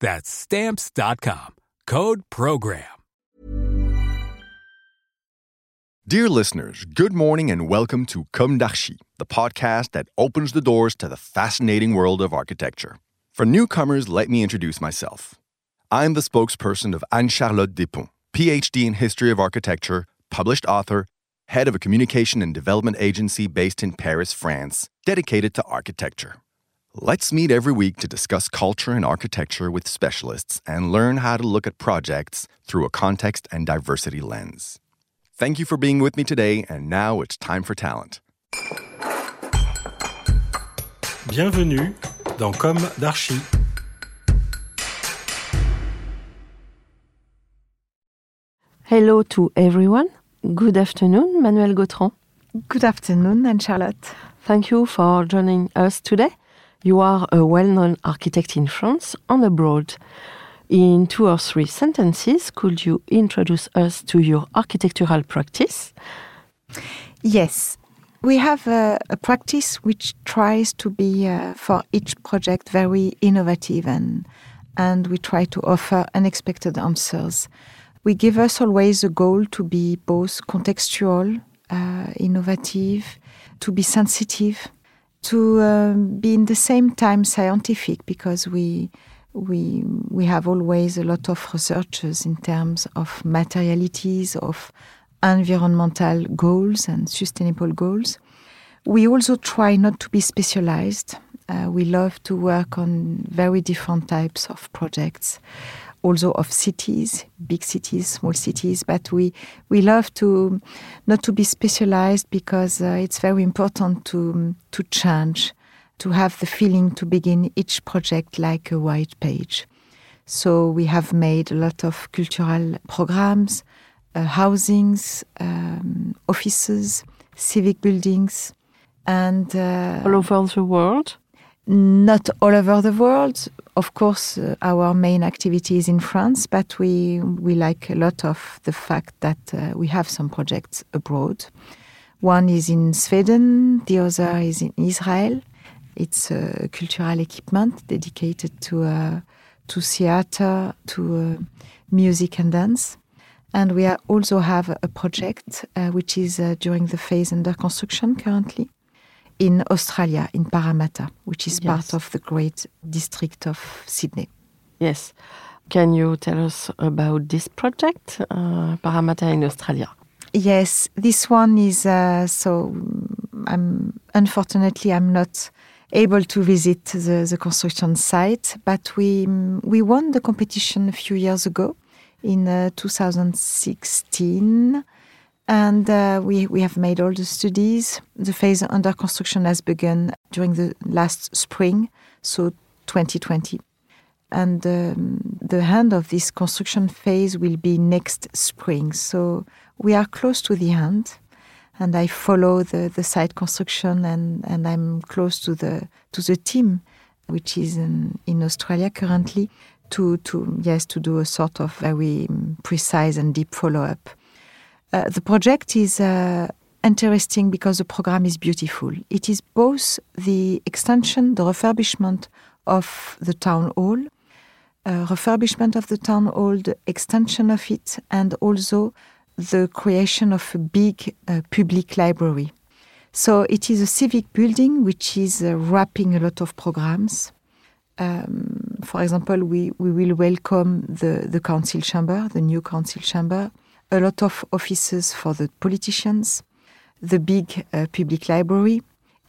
That's stamps.com. Code program. Dear listeners, good morning and welcome to Comme the podcast that opens the doors to the fascinating world of architecture. For newcomers, let me introduce myself. I'm the spokesperson of Anne Charlotte Depont, PhD in History of Architecture, published author, head of a communication and development agency based in Paris, France, dedicated to architecture. Let's meet every week to discuss culture and architecture with specialists and learn how to look at projects through a context and diversity lens. Thank you for being with me today, and now it's time for talent. Bienvenue dans Comme d'Archi. Hello to everyone. Good afternoon, Manuelle Gautrand. Good afternoon, Anne Charlotte. Thank you for joining us today. You are a well known architect in France and abroad. In two or three sentences, could you introduce us to your architectural practice? Yes, we have a, a practice which tries to be uh, for each project very innovative and and we try to offer unexpected answers. We give us always a goal to be both contextual, uh, innovative, to be sensitive, to um, be in the same time scientific because we we we have always a lot of researchers in terms of materialities of environmental goals and sustainable goals. We also try not to be specialized. Uh, we love to work on very different types of projects, also of cities, big cities, small cities. But we we love to not to be specialized because uh, it's very important to to change, to have the feeling to begin each project like a white page. So we have made a lot of cultural programs, uh, housings, um, offices, civic buildings, and uh, All over the world? Not all over the world. Of course, uh, our main activity is in France, but we we like a lot of the fact that uh, we have some projects abroad. One is in Sweden, the other is in Israel. It's a cultural equipment dedicated to uh, to theater, to uh, music and dance. And we also have a project uh, which is uh, during the phase under construction currently in Australia, in Parramatta, which is Yes. part of the great district of Sydney. Yes. Can you tell us about this project, uh, Parramatta in Australia? Yes, this one is uh, so. mm, I'm unfortunately I'm not able to visit the, the construction site, but we mm, we won the competition a few years ago in uh, 2016, and uh, we we have made all the studies. The phase under construction has begun during the last spring, so 2020. And um, the end of this construction phase will be next spring. So we are close to the end, and I follow the, the site construction, and, and I'm close to the to the team, which is in, in Australia currently, to to yes to do a sort of very um, precise and deep follow up. Uh, the project is uh, interesting because the program is beautiful. It is both the extension, the refurbishment of the town hall, uh, refurbishment of the town hall, the extension of it, and also the creation of a big uh, public library. So it is a civic building which is uh, wrapping a lot of programs. Um, for example, we, we will welcome the, the council chamber, the new council chamber, a lot of offices for the politicians, the big uh, public library,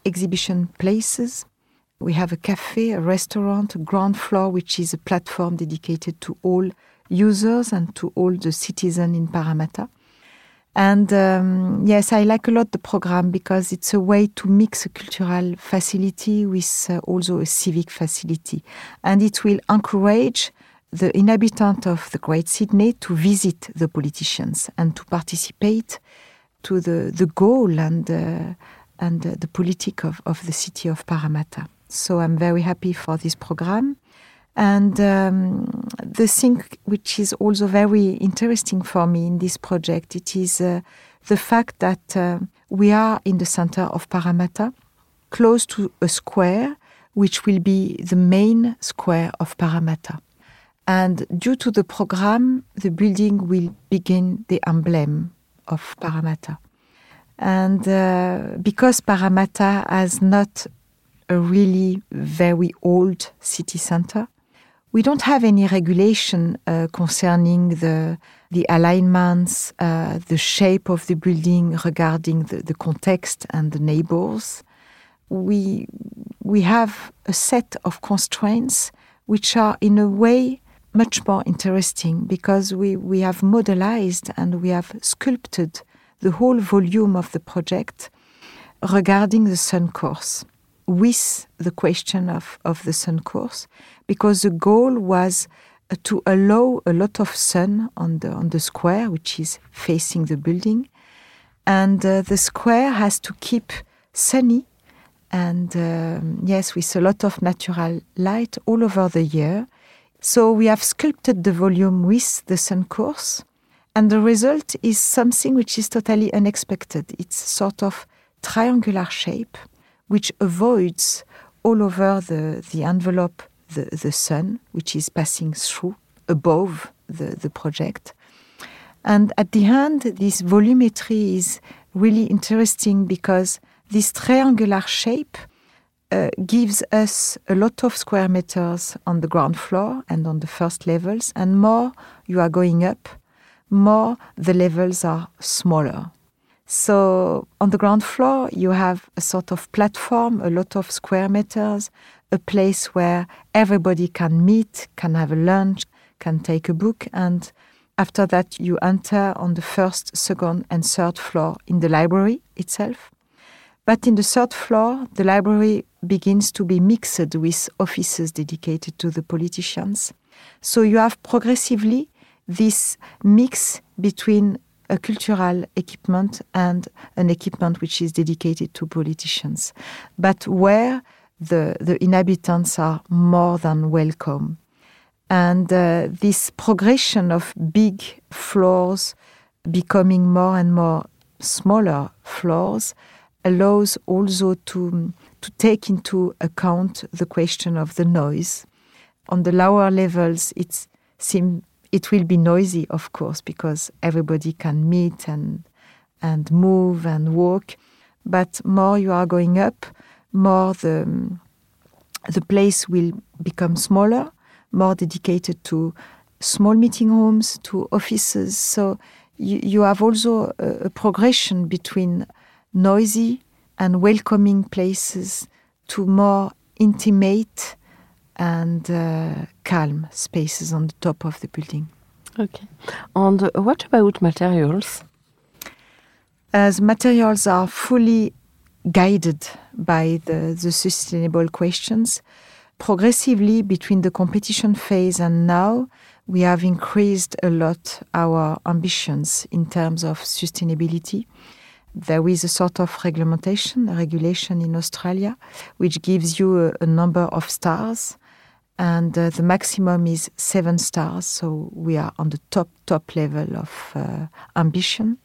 exhibition places. We have a cafe, a restaurant, a ground floor, which is a platform dedicated to all users and to all the citizens in Parramatta. And um, yes, I like a lot the program because it's a way to mix a cultural facility with uh, also a civic facility. And it will encourage the inhabitants of the Great Sydney to visit the politicians and to participate to the, the goal and, uh, and uh, the politic of, of the city of Parramatta. So I'm very happy for this program. And um, the thing which is also very interesting for me in this project, it is uh, the fact that uh, we are in the center of Parramatta, close to a square, which will be the main square of Parramatta. And due to the program, the building will begin the emblem of Parramatta. And uh, because Parramatta has not a really very old city center, we don't have any regulation uh, concerning the the alignments, uh, the shape of the building regarding the, the context and the neighbors. We we have a set of constraints which are in a way much more interesting because we, we have modelized and we have sculpted the whole volume of the project regarding the sun course with the question of, of the sun course because the goal was uh, to allow a lot of sun on the on the square which is facing the building. And uh, the square has to keep sunny and um, yes with a lot of natural light all over the year so we have sculpted the volume with the sun course and the result is something which is totally unexpected it's sort of triangular shape which avoids all over the, the envelope the, the sun, which is passing through above the, the project. And at the end, this volumetry is really interesting because this triangular shape uh, gives us a lot of square meters on the ground floor and on the first levels, and more you are going up, more the levels are smaller. So on the ground floor, you have a sort of platform, a lot of square meters, a place where everybody can meet, can have a lunch, can take a book, and after that, you enter on the first, second, and third floor in the library itself. But in the third floor, the library begins to be mixed with offices dedicated to the politicians. So you have progressively this mix between a cultural equipment and an equipment which is dedicated to politicians, but where the, the inhabitants are more than welcome. And uh, this progression of big floors becoming more and more smaller floors allows also to, to take into account the question of the noise. On the lower levels, it seems it will be noisy, of course, because everybody can meet and and move and walk. But more you are going up, more the the place will become smaller, more dedicated to small meeting rooms, to offices. So you, you have also a, a progression between noisy and welcoming places to more intimate and uh, calm spaces on the top of the building. Okay. And uh, what about materials? As materials are fully guided by the, the sustainable questions, progressively between the competition phase and now, we have increased a lot our ambitions in terms of sustainability. There is a sort of regulation, a regulation in Australia, which gives you a, a number of stars and uh, the maximum is seven stars. So we are on the top top level of uh, ambition.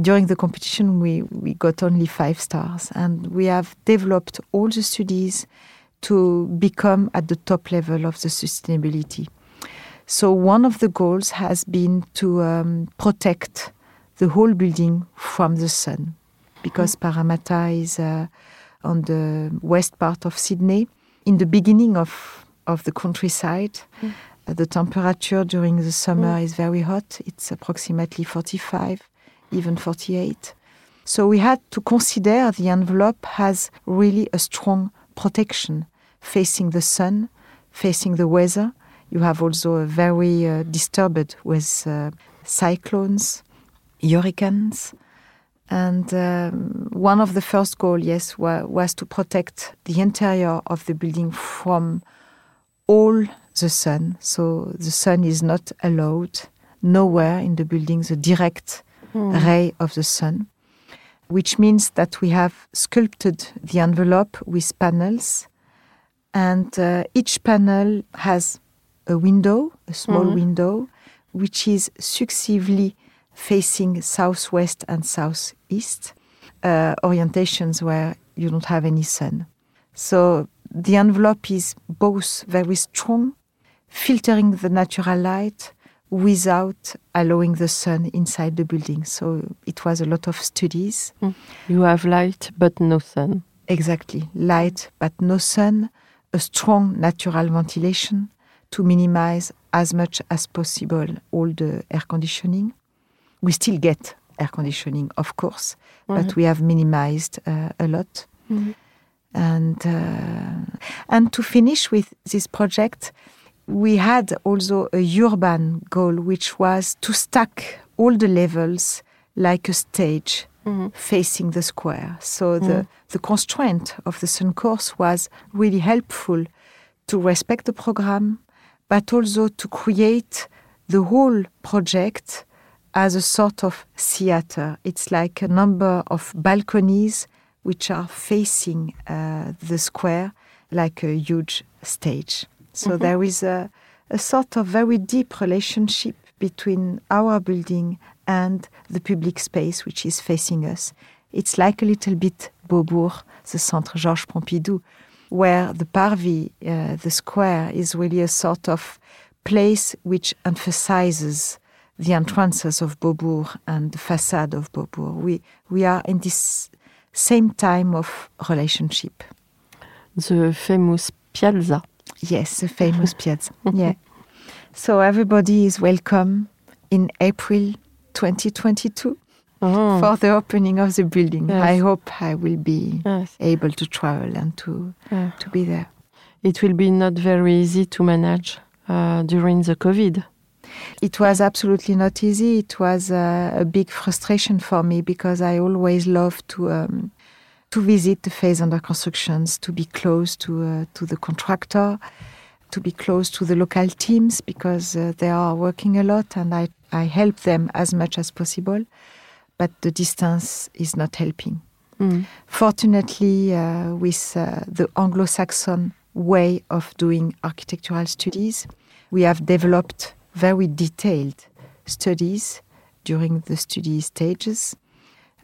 During the competition, we we got only five stars, and we have developed all the studies to become at the top level of the sustainability. So one of the goals has been to um, protect the whole building from the sun, because mm. Parramatta is uh, on the west part of Sydney. In the beginning of of the countryside. Mm. The temperature during the summer is very hot. It's approximately 45, even 48. So we had to consider the envelope has really a strong protection facing the sun, facing the weather. You have also a very uh, disturbed with uh, cyclones, hurricanes. And um, one of the first goals, yes, wa- was to protect the interior of the building from all the sun. So the sun is not allowed nowhere in the building, the direct ray of the sun, which means that we have sculpted the envelope with panels. And uh, each panel has a window, a small window, which is successively facing southwest and southeast, uh, orientations where you don't have any sun. So the envelope is both very strong, filtering the natural light without allowing the sun inside the building. So it was a lot of studies. You have light but no sun. Exactly. Light but no sun, a strong natural ventilation to minimize as much as possible all the air conditioning. We still get air conditioning, of course, but we have minimized uh, a lot. And uh, and to finish with this project, we had also a urban goal, which was to stack all the levels like a stage facing the square. So the, the constraint of the Sun course was really helpful to respect the program, but also to create the whole project as a sort of theater. It's like a number of balconies which are facing uh, the square like a huge stage. So there is a, a sort of very deep relationship between our building and the public space which is facing us. It's like a little bit Beaubourg, the Centre Georges Pompidou, where the Parvis, uh, the square, is really a sort of place which emphasizes the entrances of Beaubourg and the facade of Beaubourg. We, we are in this same time of relationship. The famous piazza. Yes, the famous piazza. Yeah. So everybody is welcome in April 2022 Oh, for the opening of the building. Yes. I hope I will be yes. able to travel and to Yeah. to be there. It will be not very easy to manage uh, during the COVID. It was absolutely not easy. It was uh, a big frustration for me because I always love to um, to visit the phase under constructions, to be close to uh, to the contractor, to be close to the local teams because uh, they are working a lot, and I I help them as much as possible. But the distance is not helping. Mm. Fortunately, uh, with uh, the Anglo-Saxon way of doing architectural studies, we have developed very detailed studies during the study stages.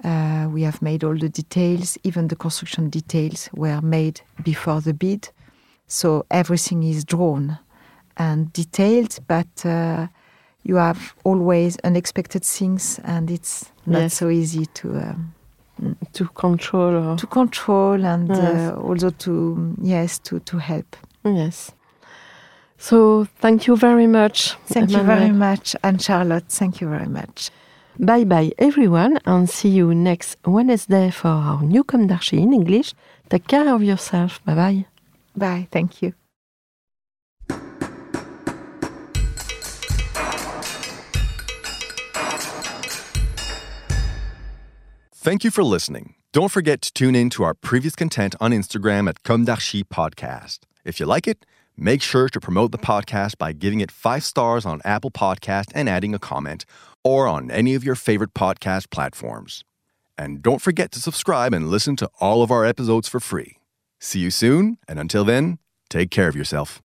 Uh, we have made all the details, even the construction details were made before the bid. So everything is drawn and detailed, but uh, you have always unexpected things, and it's not Yes. so easy to. Um, To control. Or, to control and Yes. uh, also to yes to to help. yes. So thank you very much. Thank you very much, Anne Charlotte. Thank you very much. Bye bye everyone and see you next Wednesday for our new Comme d'Archi in English. Take care of yourself. Bye bye. Bye. Thank you. Thank you for listening. Don't forget to tune in to our previous content on Instagram at Comme d'Archi Podcast. If you like it, make sure to promote the podcast by giving it five stars on Apple Podcast and adding a comment, or on any of your favorite podcast platforms. And don't forget to subscribe and listen to all of our episodes for free. See you soon, and until then, take care of yourself.